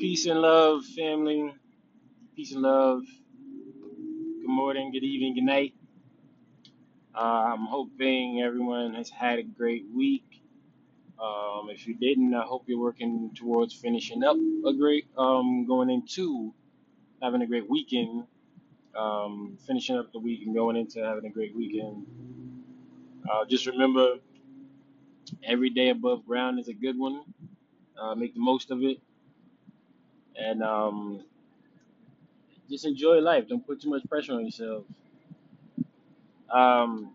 Peace and love, family. Peace and love. Good morning, good evening, good night. Uh, I'm hoping everyone has had a great week. Um, if you didn't, I hope you're working towards finishing up a great, um, going into having a great weekend. Um, finishing up the week and going into having a great weekend. Uh, just remember, every day above ground is a good one. Uh, make the most of it, and um, just enjoy life. Don't put too much pressure on yourself. Um,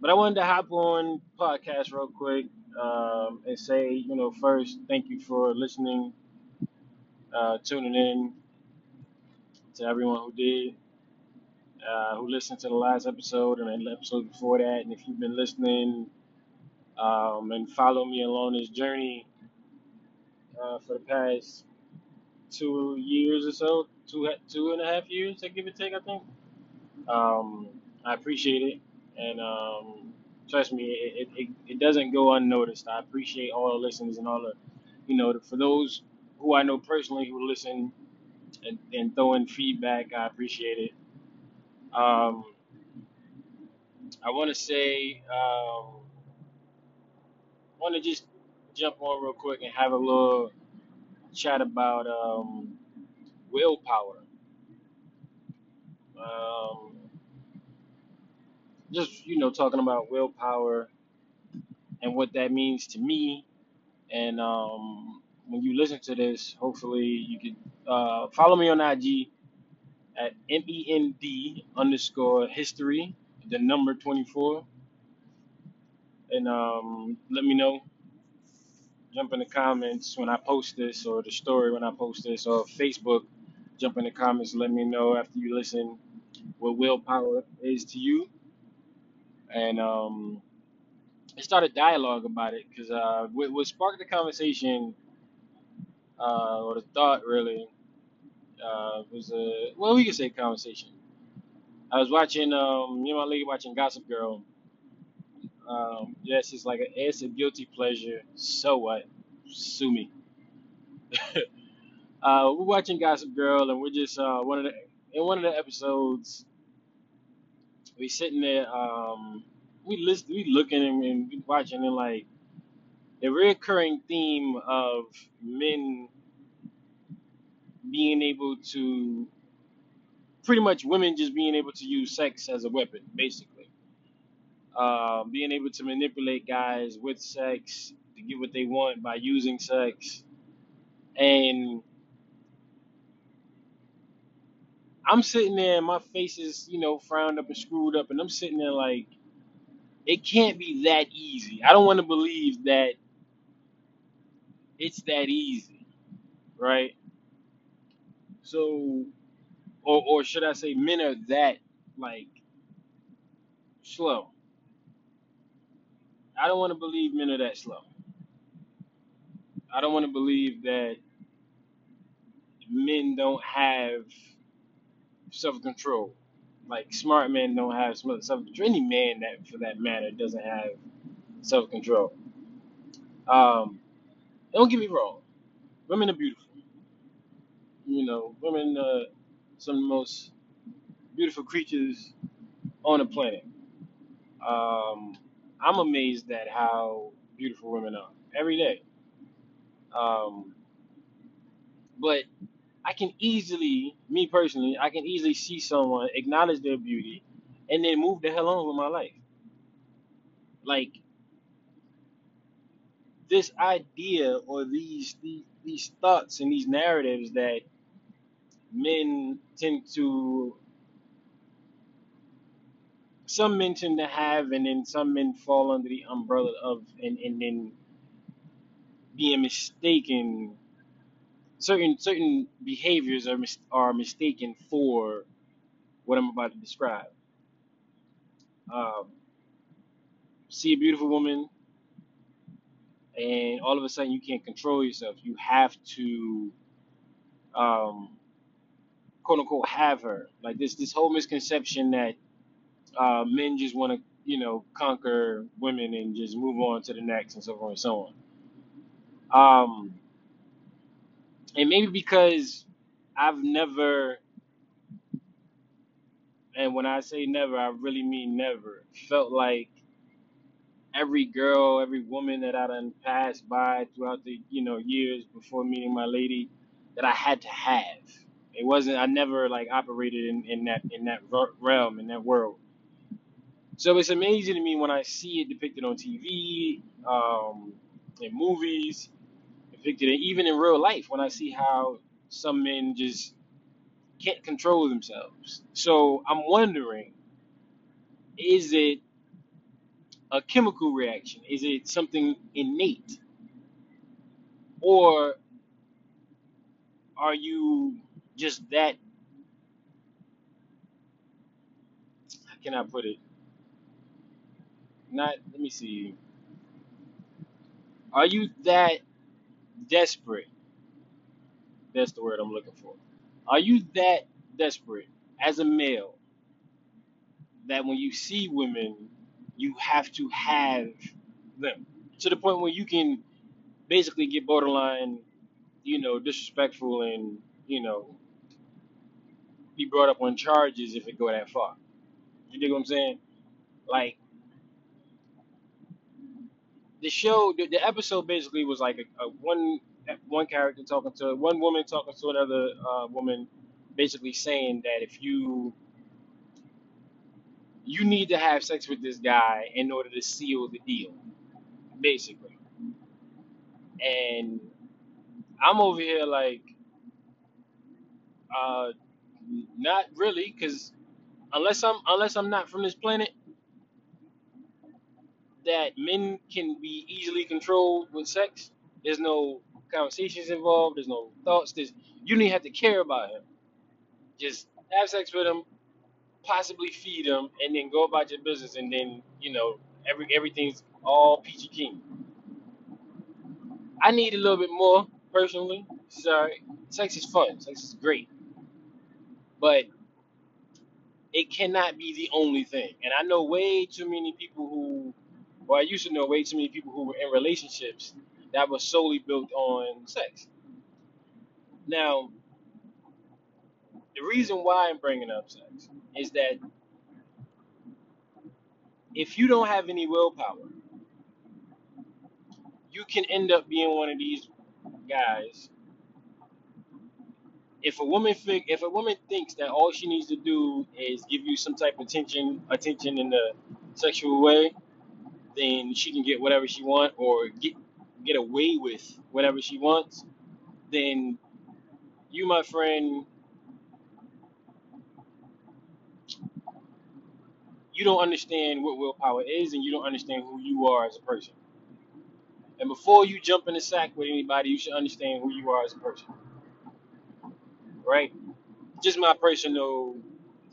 but I wanted to hop on podcast real quick um, and say, you know, first, thank you for listening, uh, tuning in to everyone who did, uh, who listened to the last episode and the episode before that. And if you've been listening um, and follow me along this journey uh, for the past two years or so, two two and a half years, I give or take, I think. Um, I appreciate it, and um, trust me, it, it, it doesn't go unnoticed. I appreciate all the listeners and all the, you know, for those who I know personally who listen and, and throw in feedback, I appreciate it. Um, I want to say, um, want to just jump on real quick and have a little chat about um, willpower. Um, just you know, talking about willpower and what that means to me. And um, when you listen to this, hopefully you can uh, follow me on IG at MEND underscore history, the number 24. And um, let me know. Jump in the comments when I post this, or the story when I post this, or Facebook. Jump in the comments. Let me know after you listen what willpower is to you. And um, I started dialogue about it because uh, what, what sparked the conversation, uh, or the thought really, uh, was a well, we could say conversation. I was watching, um, me and my lady watching Gossip Girl. Um, yes, it's like a, it's a guilty pleasure. So what? Sue me. Uh, we're watching Gossip Girl, and we're just uh, one of the in one of the episodes. We sitting there, um, we listen, we looking and, and we watching, and like the recurring theme of men being able to, pretty much women just being able to use sex as a weapon, basically. Uh, being able to manipulate guys with sex to get what they want by using sex. And I'm sitting there, and my face is, you know, frowned up and screwed up, and I'm sitting there like, it can't be that easy. I don't want to believe that it's that easy, right? So, or, or should I say, men are that like slow. I don't want to believe men are that slow. I don't want to believe that men don't have self control. Like smart men don't have self control. Any man that, for that matter, doesn't have self control. Um, don't get me wrong. Women are beautiful. You know, women are some of the most beautiful creatures on the planet. Um, I'm amazed at how beautiful women are every day. Um, but I can easily, me personally, I can easily see someone acknowledge their beauty and then move the hell on with my life. Like this idea or these these, these thoughts and these narratives that men tend to some men tend to have and then some men fall under the umbrella of and, and then being mistaken certain certain behaviors are mis- are mistaken for what I'm about to describe. Um, see a beautiful woman, and all of a sudden you can't control yourself. You have to, um, quote unquote, have her. Like this this whole misconception that uh, men just want to, you know, conquer women and just move on to the next and so forth and so on. Um, And maybe because I've never, and when I say never, I really mean never, felt like every girl, every woman that I done passed by throughout the you know years before meeting my lady, that I had to have. It wasn't. I never like operated in, in that in that realm in that world. So it's amazing to me when I see it depicted on TV, um, in movies, depicted in, even in real life. When I see how some men just can't control themselves. So I'm wondering, is it a chemical reaction? Is it something innate, or are you just that? How can I put it? Not. Let me see. Are you that desperate? That's the word I'm looking for. Are you that desperate as a male that when you see women, you have to have them to the point where you can basically get borderline, you know, disrespectful and you know be brought up on charges if it go that far. You dig what I'm saying? Like the show, the, the episode basically was like a, a one one character talking to one woman talking to another uh, woman, basically saying that if you you need to have sex with this guy in order to seal the deal, basically. And I'm over here like, uh, not really, because unless I'm unless I'm not from this planet, that men can be easily controlled with sex. There's no conversations involved. There's no thoughts. There's you don't even have to care about him. Just have sex with him, possibly feed him, and then go about your business. And then you know every everything's all peachy keen. I need a little bit more personally. Sorry, sex is fun. Sex is great, but it cannot be the only thing. And I know way too many people who, well, I used to know way too many people who were in relationships that was solely built on sex. Now, the reason why I'm bringing up sex is that if you don't have any willpower, you can end up being one of these guys. If a woman fig- if a woman thinks that all she needs to do is give you some type of attention, attention in the sexual way, then she can get whatever she wants or get get away with whatever she wants, then you, my friend, you don't understand what willpower is and you don't understand who you are as a person. And before you jump in the sack with anybody, you should understand who you are as a person, right? Just my personal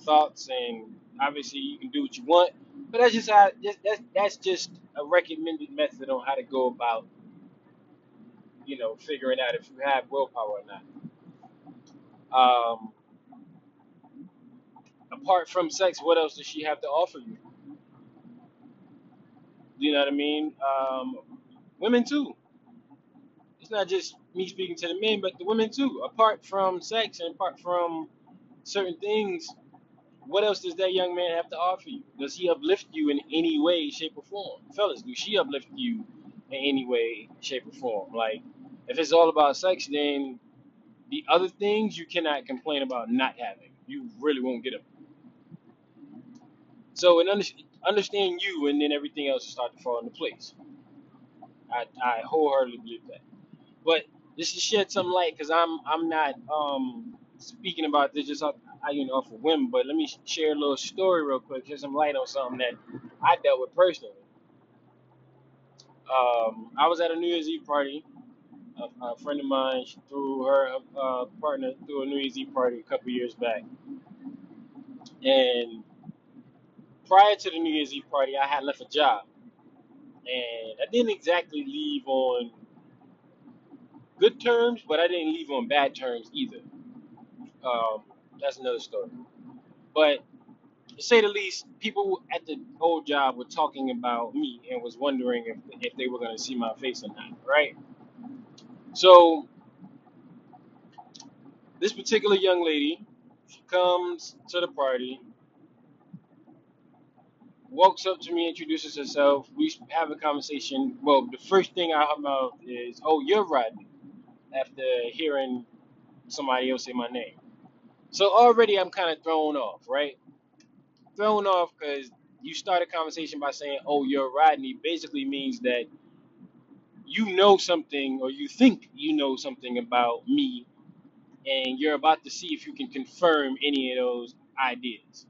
thoughts, and obviously you can do what you want, but that's just how that's that's just a recommended method on how to go about, you know, figuring out if you have willpower or not. Um, apart from sex, what else does she have to offer you? Do you know what I mean? Um, women too. It's not just me speaking to the men, but the women too. Apart from sex and apart from certain things, what else does that young man have to offer you? Does he uplift you in any way, shape, or form? Fellas, do she uplift you in any way, shape, or form? Like, if it's all about sex, then the other things you cannot complain about not having. You really won't get them. So, and under, understand you, and then everything else will start to fall into place. I, I wholeheartedly believe that. But just to shed some light, because I'm I'm not um speaking about this just You know for women. but let me share a little story real quick, shed some light on something that I dealt with personally. Um, I was at a New Year's Eve party. A, a friend of mine she threw her uh, partner threw a New Year's Eve party a couple years back, and prior to the New Year's Eve party, I had left a job, and I didn't exactly leave on good terms, but I didn't leave on bad terms either. Um, that's another story. But to say the least, people at the old job were talking about me and was wondering if, if they were going to see my face or not, right? So This particular young lady comes to the party, walks up to me, introduces herself. We have a conversation. Well, the first thing out of her mouth is, "Oh, you're Rodney." After hearing somebody else say my name, so already I'm kind of thrown off, right? Thrown off because you start a conversation by saying, "Oh, you're Rodney," basically means that you know something or you think you know something about me, and you're about to see if you can confirm any of those ideas.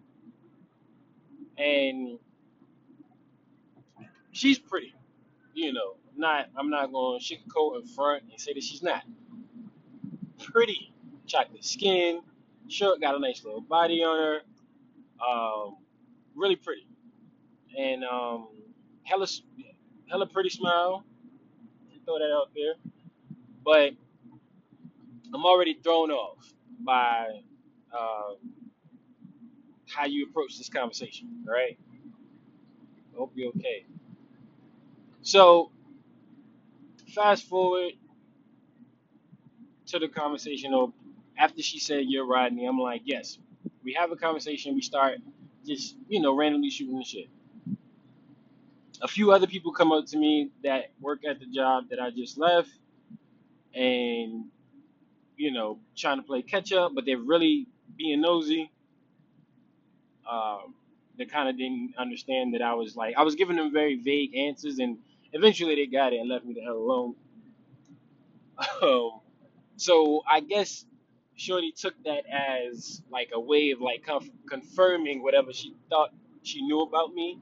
And she's pretty. you know, not I'm not going to sugarcoat in front and say that she's not pretty. Chocolate skin, short, got a nice little body on her, um, really pretty, and um, hella hella pretty smile. Throw that out there, but I'm already thrown off by uh, how you approach this conversation. Right? I Hope you're okay. So fast forward to the conversation of after she said you're Rodney, I'm like, yes. We have a conversation. We start just you know randomly shooting the shit. A few other people come up to me that work at the job that I just left, and you know trying to play catch up, but they're really being nosy. Um, they kind of didn't understand that I was like I was giving them very vague answers, and eventually they got it and left me the hell alone. Um, so I guess Shorty took that as like a way of like conf- confirming whatever she thought she knew about me,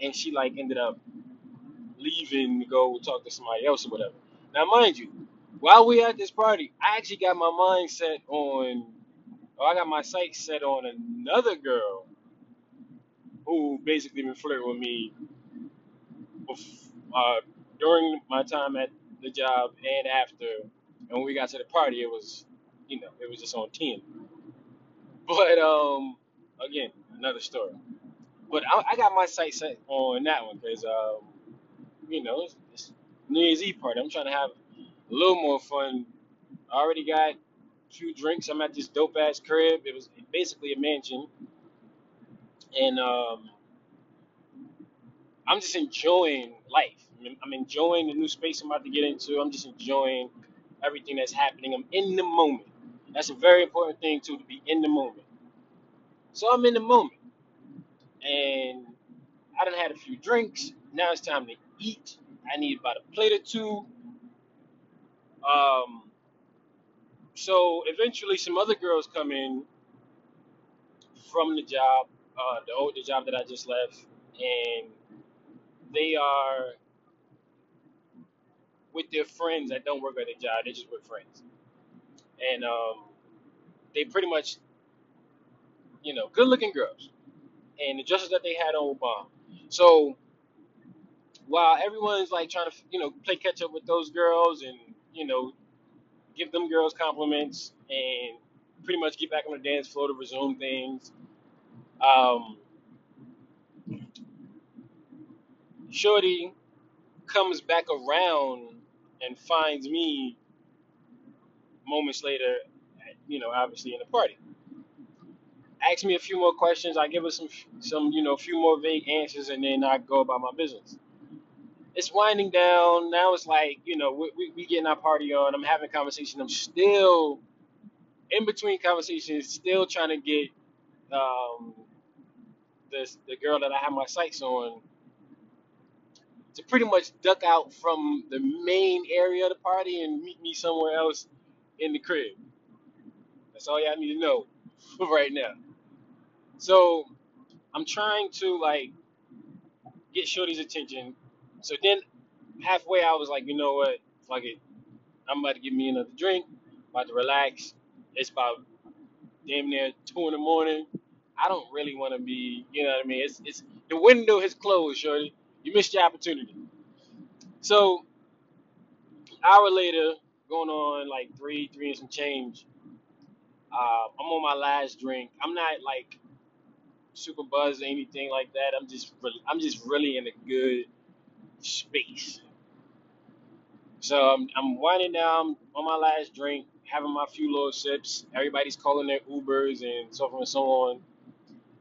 and she like ended up leaving to go talk to somebody else or whatever. Now, mind you, while we at this party, I actually got my mind set on, or I got my sights set on another girl who basically been flirting with me bef- uh, during my time at the job and after. And when we got to the party, it was, you know, it was just on 10. But um, again, another story. But I, I got my sights set on that one because, um, you know, it's, it's New Year's Eve party. I'm trying to have a little more fun. I already got few drinks. I'm at this dope ass crib. It was basically a mansion, and um, I'm just enjoying life. I'm enjoying the new space I'm about to get into. I'm just enjoying everything that's happening. I'm in the moment. That's a very important thing too, to be in the moment. So I'm in the moment, and I done had a few drinks. Now it's time to eat. I need about a plate or two. Um, so eventually, some other girls come in from the job, uh, the old the job that I just left, and they are with their friends that don't work at the job. They're just with friends, and um, they pretty much, you know, good-looking girls, and the dresses that they had on were bomb. So while everyone's like trying to, you know, play catch up with those girls, and you know, give them girls compliments, and pretty much get back on the dance floor to resume things. Um, Shorty comes back around and finds me moments later, you know, obviously in the party. Ask me a few more questions. I give her some, some, you know, a few more vague answers, and then I go about my business. It's winding down. Now it's like, you know, we, we, we getting our party on. I'm having a conversation. I'm still in between conversations, still trying to get um, the girl that I have my sights on to pretty much duck out from the main area of the party and meet me somewhere else in the crib. That's all y'all need to know right now. So I'm trying to like get Shorty's attention. So then halfway I was like, you know what? Fuck it. I'm about to give me another drink, about to relax. It's about damn near two in the morning. I don't really want to be, you know what I mean? It's it's the window has closed, Shorty. You missed your opportunity. So hour later, going on like three, three and some change. Uh, I'm on my last drink. I'm not like super buzzed or anything like that. I'm just really, I'm just really in a good space. So I'm, I'm winding down on my last drink, having my few little sips. Everybody's calling their Ubers and so forth and so on.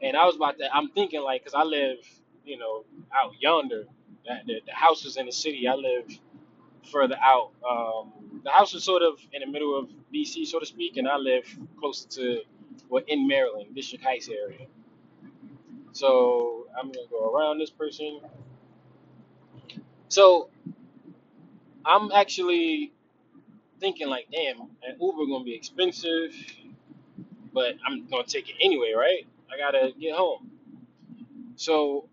And I was about to, I'm thinking like, cause I live, you know, out yonder. That the, the house is in the city. I live further out. Um, the house is sort of in the middle of DC, so to speak, and I live closer to, well, in Maryland, District Heights area. So I'm gonna go around this person. So I'm actually thinking like, damn, an Uber gonna be expensive, but I'm gonna take it anyway, right? I gotta get home. So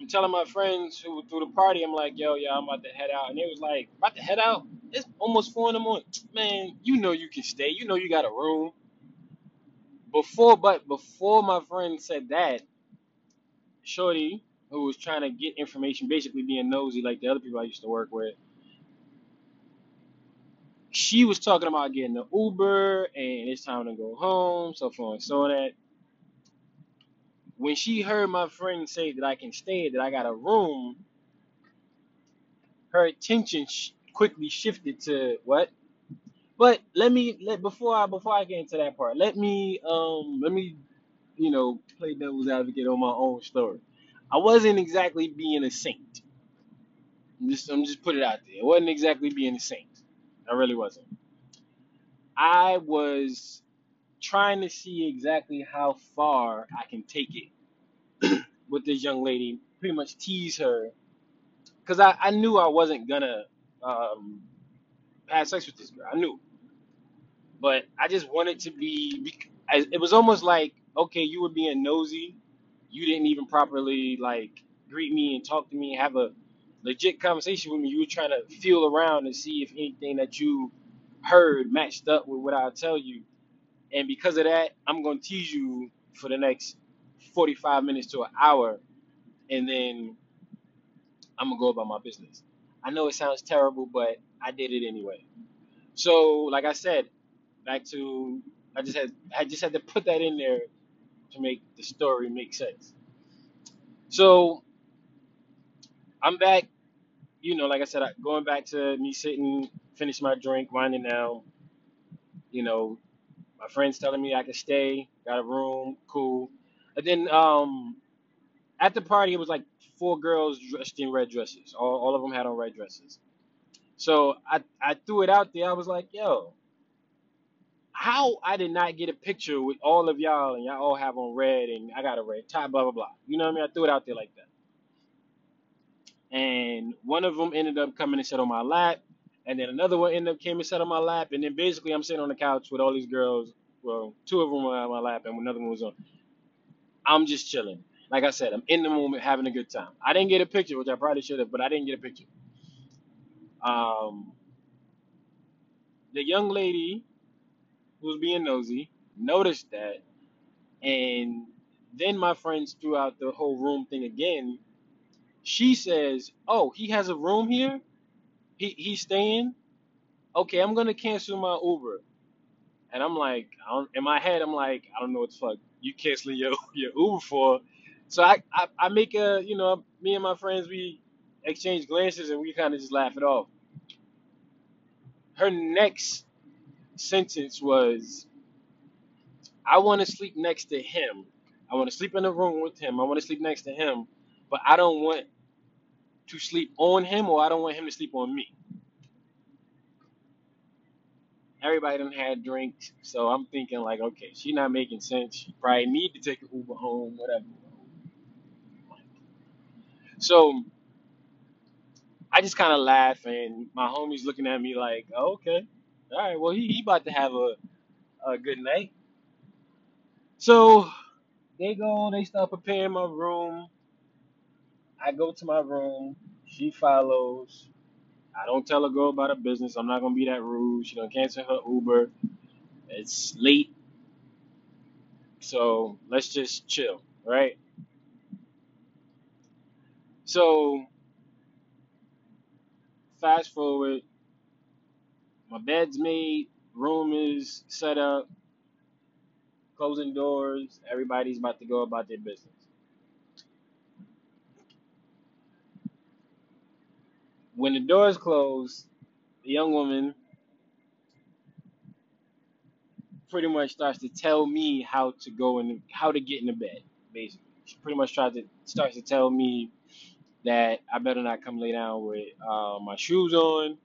I'm telling my friends who were through the party, I'm like, yo, yeah, I'm about to head out, and they was like, about to head out? It's almost four in the morning. Man, you know you can stay. You know you got a room. Before, but before my friend said that, Shorty, who was trying to get information, basically being nosy like the other people I used to work with, she was talking about getting the Uber and it's time to go home, so forth and so that. When she heard my friend say that I can stay, that I got a room, her attention quickly shifted to what? But let me let before I before I get into that part, let me um let me you know play devil's advocate on my own story. I wasn't exactly being a saint. I'm just I'm just put it out there. I wasn't exactly being a saint. I really wasn't. I was trying to see exactly how far I can take it with this young lady, pretty much tease her, because I, I knew I wasn't gonna um, have sex with this girl. I knew, but I just wanted to be. It was almost like, okay, you were being nosy. You didn't even properly like greet me and talk to me, have a legit conversation with me. You were trying to feel around and see if anything that you heard matched up with what I tell you And because of that, I'm to tease you for the next 45 minutes to an hour, and then I'm to go about my business. I know it sounds terrible, but I did it anyway. So, like I said, back to I just had I just had to put that in there to make the story make sense. So I'm back, you know, like I said, going back to me sitting, finish my drink, winding down. You know, my friends telling me I could stay, got a room, cool. And then um at the party, it was like four girls dressed in red dresses. All, all of them had on red dresses. So I, I threw it out there. I was like, yo, how I did not get a picture with all of y'all and y'all all have on red and I got a red tie, blah, blah, blah. You know what I mean? I threw it out there like that. And one of them ended up coming and sat on my lap. And then another one ended up came and sat on my lap. And then basically I'm sitting on the couch with all these girls. Well, two of them were on my lap and another one was on. I'm just chilling. Like I said, I'm in the moment having a good time. I didn't get a picture, which I probably should have, but I didn't get a picture. Um, the young lady who was being nosy noticed that, and then my friends threw out the whole room thing again. She says, "Oh, he has a room here. He he's staying. Okay, I'm gonna cancel my Uber." And I'm like, I don't, in my head, I'm like, I don't know what the fuck you canceling your your Uber for. So I, I I make a you know me and my friends we exchange glances and we kind of just laugh it off. Her next sentence was, I want to sleep next to him. I want to sleep in a room with him. I want to sleep next to him, but I don't want to sleep on him or I don't want him to sleep on me. Everybody done had drinks, so I'm thinking like, okay, she not making sense. She probably need to take an Uber home, whatever. So I just kind of laugh, and my homie's looking at me like, oh, okay, all right, well he, he about to have a, a good night. So they go, they start preparing my room. I go to my room. She follows. I don't tell a girl about her business. I'm not gonna be that rude. She don't cancel her Uber. It's late, so let's just chill, right? So fast forward, my bed's made, room is set up, closing doors. Everybody's about to go about their business. When the doors close, the young woman pretty much starts to tell me how to go and how to get in the bed. Basically, she pretty much tries to starts to tell me that I better not come lay down with uh, my shoes on.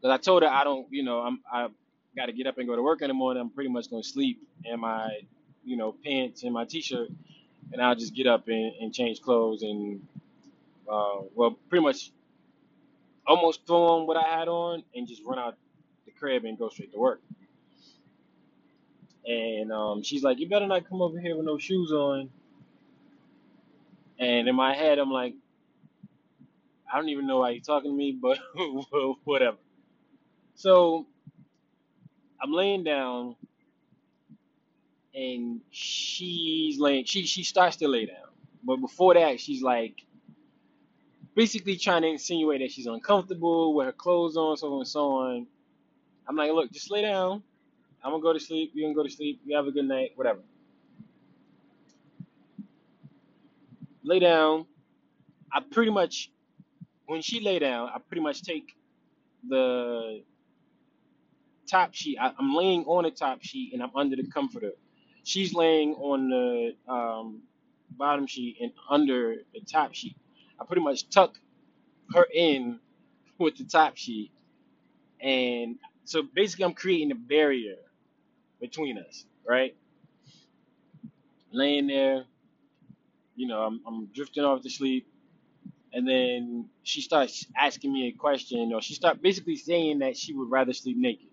Because I told her I don't, you know, I'm I got to get up and go to work in the morning. I'm pretty much gonna sleep in my, you know, pants and my t-shirt, and I'll just get up and, and change clothes and, uh, well, pretty much almost throw on what I had on and just run out the crib and go straight to work. And um, she's like, "You better not come over here with no shoes on." And in my head, I'm like, I don't even know why you're talking to me, but whatever. So I'm laying down, and she's laying. She she starts to lay down, but before that, she's like basically trying to insinuate that she's uncomfortable with her clothes on, so on and so on. I'm like, look, just lay down. I'm gonna go to sleep. You're gonna go to sleep. You have a good night. Whatever. Lay down. I pretty much when she lay down, I pretty much take the top sheet. I, I'm laying on the top sheet and I'm under the comforter. She's laying on the um, bottom sheet and under the top sheet. I pretty much tuck her in with the top sheet, and so basically I'm creating a barrier between us, right? Laying there, you know, I'm, I'm drifting off to sleep, and then she starts asking me a question, or she start basically saying that she would rather sleep naked,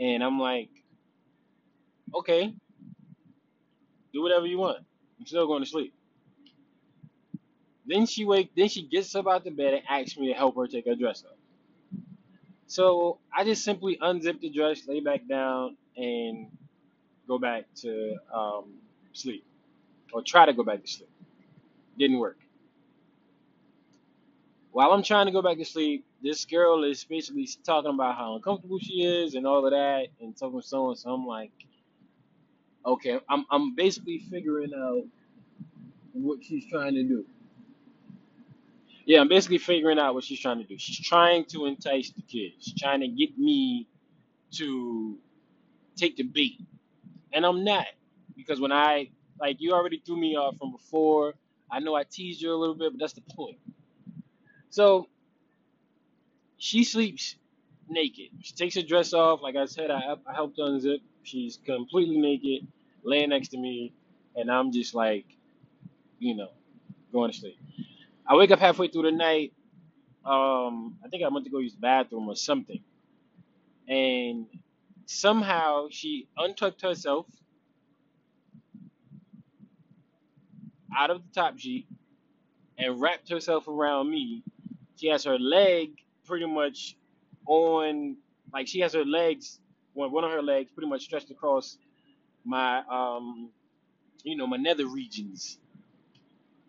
and I'm like, okay, do whatever you want. I'm still going to sleep. Then she wake, then she gets up out the bed and asks me to help her take her dress off. So I just simply unzip the dress, lay back down, and go back to um, sleep, or try to go back to sleep. Didn't work. While I'm trying to go back to sleep, this girl is basically talking about how uncomfortable she is and all of that, and so and so on. So I'm like, okay, I'm I'm basically figuring out what she's trying to do. Yeah, I'm basically figuring out what she's trying to do. She's trying to entice the kids. She's trying to get me to take the bait. And I'm not. Because when I, like, you already threw me off from before. I know I teased you a little bit, but that's the point. So she sleeps naked. She takes her dress off. Like I said, I, I helped unzip. She's completely naked, laying next to me. And I'm just like, you know, going to sleep. I wake up halfway through the night. Um, I think I went to go use the bathroom or something. And somehow she untucked herself out of the top sheet and wrapped herself around me. She has her leg pretty much on, like she has her legs, one one of her legs pretty much stretched across my, um, you know, my nether regions,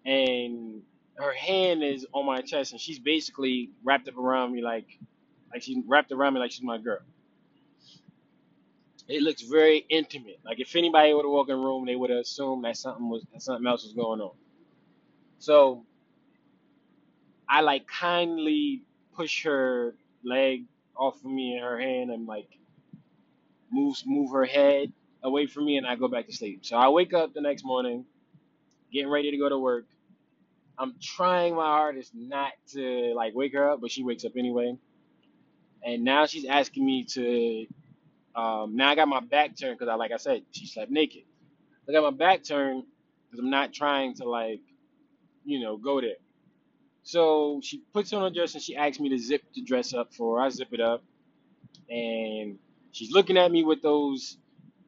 and her hand is on my chest, and she's basically wrapped up around me like, like she's wrapped around me like she's my girl. It looks very intimate. Like if anybody would have walked in the room, they would have assumed that something was that something else was going on. So I like kindly push her leg off of me and her hand and like move move her head away from me and I go back to sleep. So I wake up the next morning, getting ready to go to work. I'm trying my hardest not to like wake her up, but she wakes up anyway. And now she's asking me to. Um, now I got my back turned because I, like I said, she slept naked. I got my back turned because I'm not trying to like, you know, go there. So she puts on her dress and she asks me to zip the dress up for her. I zip it up, and she's looking at me with those,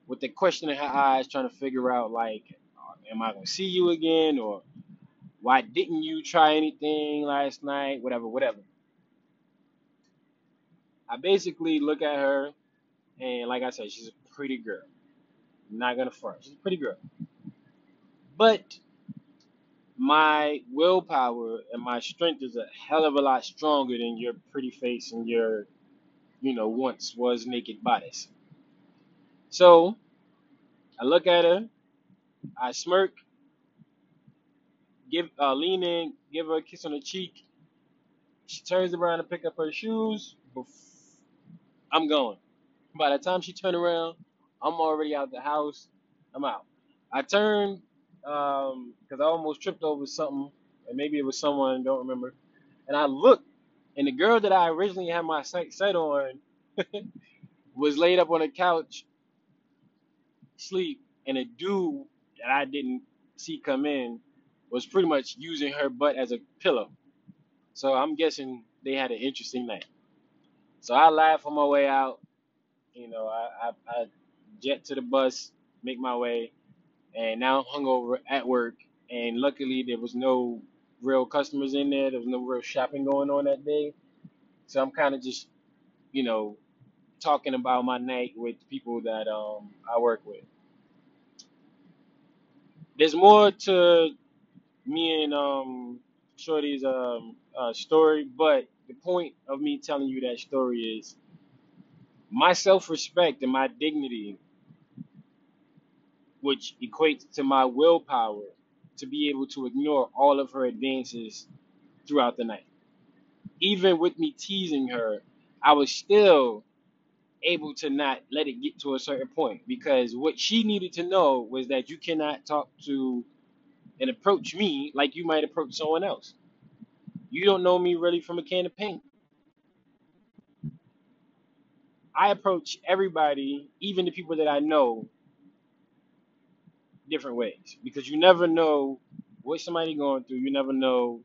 with the question in her eyes, trying to figure out like, uh, am I gonna see you again, or why didn't you try anything last night? Whatever, whatever. I basically look at her, and like I said, she's a pretty girl. I'm not gonna front. She's a pretty girl, but my willpower and my strength is a hell of a lot stronger than your pretty face and your, you know, once was naked bodice. So I look at her, I smirk, give, uh, lean in, give her a kiss on the cheek. She turns around to pick up her shoes. I'm going. By the time she turned around, I'm already out the house. I'm out. I turned um because I almost tripped over something, and maybe it was someone, don't remember. And I looked, and the girl that I originally had my sight set on was laid up on a couch, sleep, and a dude that I didn't see come in was pretty much using her butt as a pillow. So I'm guessing they had an interesting night. So I laugh on my way out. You know, I, I, I jet to the bus, make my way, and now I'm hungover at work. And luckily, there was no real customers in there. There was no real shopping going on that day. So I'm kind of just, you know, talking about my night with people that um I work with. There's more to me and um Shorty's um uh, story, but the point of me telling you that story is my self-respect and my dignity, which equates to my willpower to be able to ignore all of her advances throughout the night. Even with me teasing her, I was still able to not let it get to a certain point because what she needed to know was that you cannot talk to and approach me like you might approach someone else. You don't know me really from a can of paint. I approach everybody, even the people that I know, different ways because you never know what somebody going through. You never know,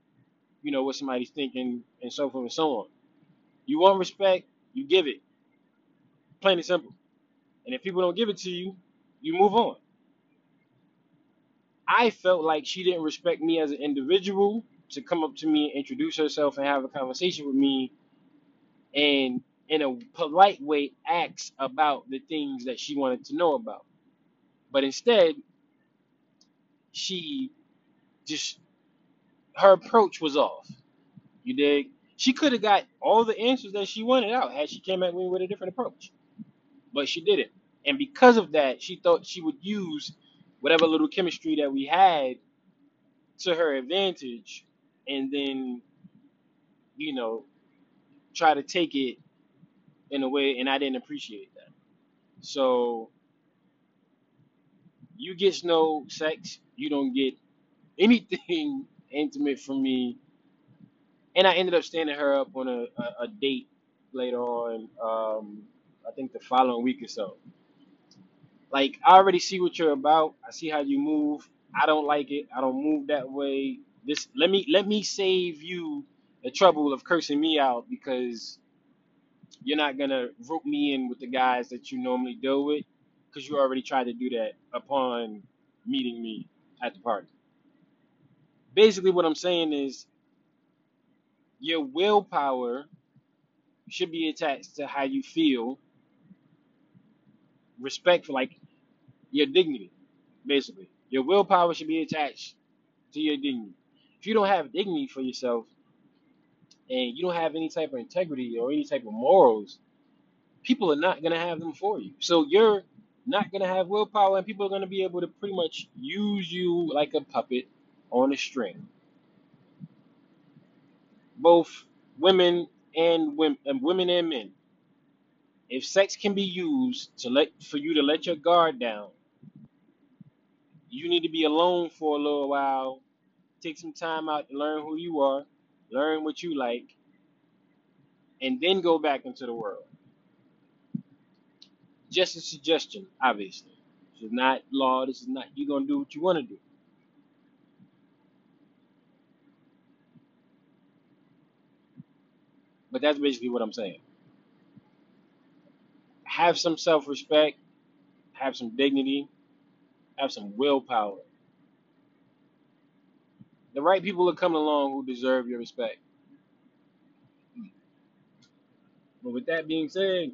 you know, what somebody's thinking and so forth and so on. You want respect, you give it, plain and simple. And if people don't give it to you, you move on. I felt like she didn't respect me as an individual to come up to me and introduce herself and have a conversation with me and in a polite way ask about the things that she wanted to know about. But instead, she just her approach was off. You dig? She could have got all the answers that she wanted out had she came at me with a different approach. But she didn't. And because of that, she thought she would use whatever little chemistry that we had to her advantage and then, you know, try to take it in a way and I didn't appreciate that. So you get no sex, you don't get anything intimate from me. And I ended up standing her up on a, a, a date later on, um, I think the following week or so. Like I already see what you're about. I see how you move. I don't like it. I don't move that way. This let me let me save you the trouble of cursing me out because you're not gonna rope me in with the guys that you normally deal with because you already tried to do that upon meeting me at the party. Basically, what I'm saying is your willpower should be attached to how you feel, respect for like your dignity. Basically, your willpower should be attached to your dignity. If you don't have dignity for yourself and you don't have any type of integrity or any type of morals, people are not gonna have them for you. So you're not gonna have willpower, and people are gonna be able to pretty much use you like a puppet on a string. Both women and women, and women and men. If sex can be used to let for you to let your guard down, you need to be alone for a little while. Take some time out to learn who you are, learn what you like, and then go back into the world. Just a suggestion, obviously. This is not law. This is not you're gonna do what you want to do. But that's basically what I'm saying. Have some self-respect, have some dignity, have some willpower. The right people are coming along who deserve your respect. But with that being said,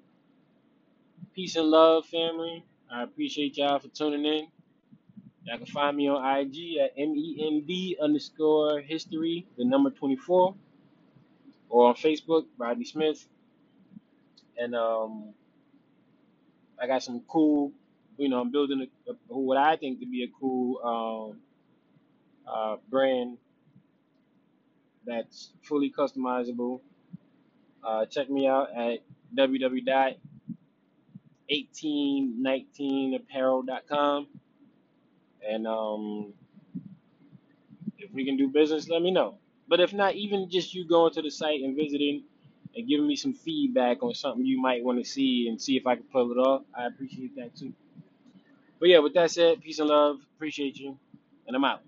peace and love, family. I appreciate y'all for tuning in. Y'all can find me on IG at MEND underscore history, the number 24, or on Facebook, Rodney Smith. And um, I got some cool, you know, I'm building a, a, what I think to be a cool um, uh, brand that's fully customizable. Uh, check me out at 1819apparel.com. And um, if we can do business, let me know. But if not, even just you going to the site and visiting and giving me some feedback on something you might want to see and see if I can pull it off, I appreciate that too. But yeah, with that said, peace and love. Appreciate you. And I'm out.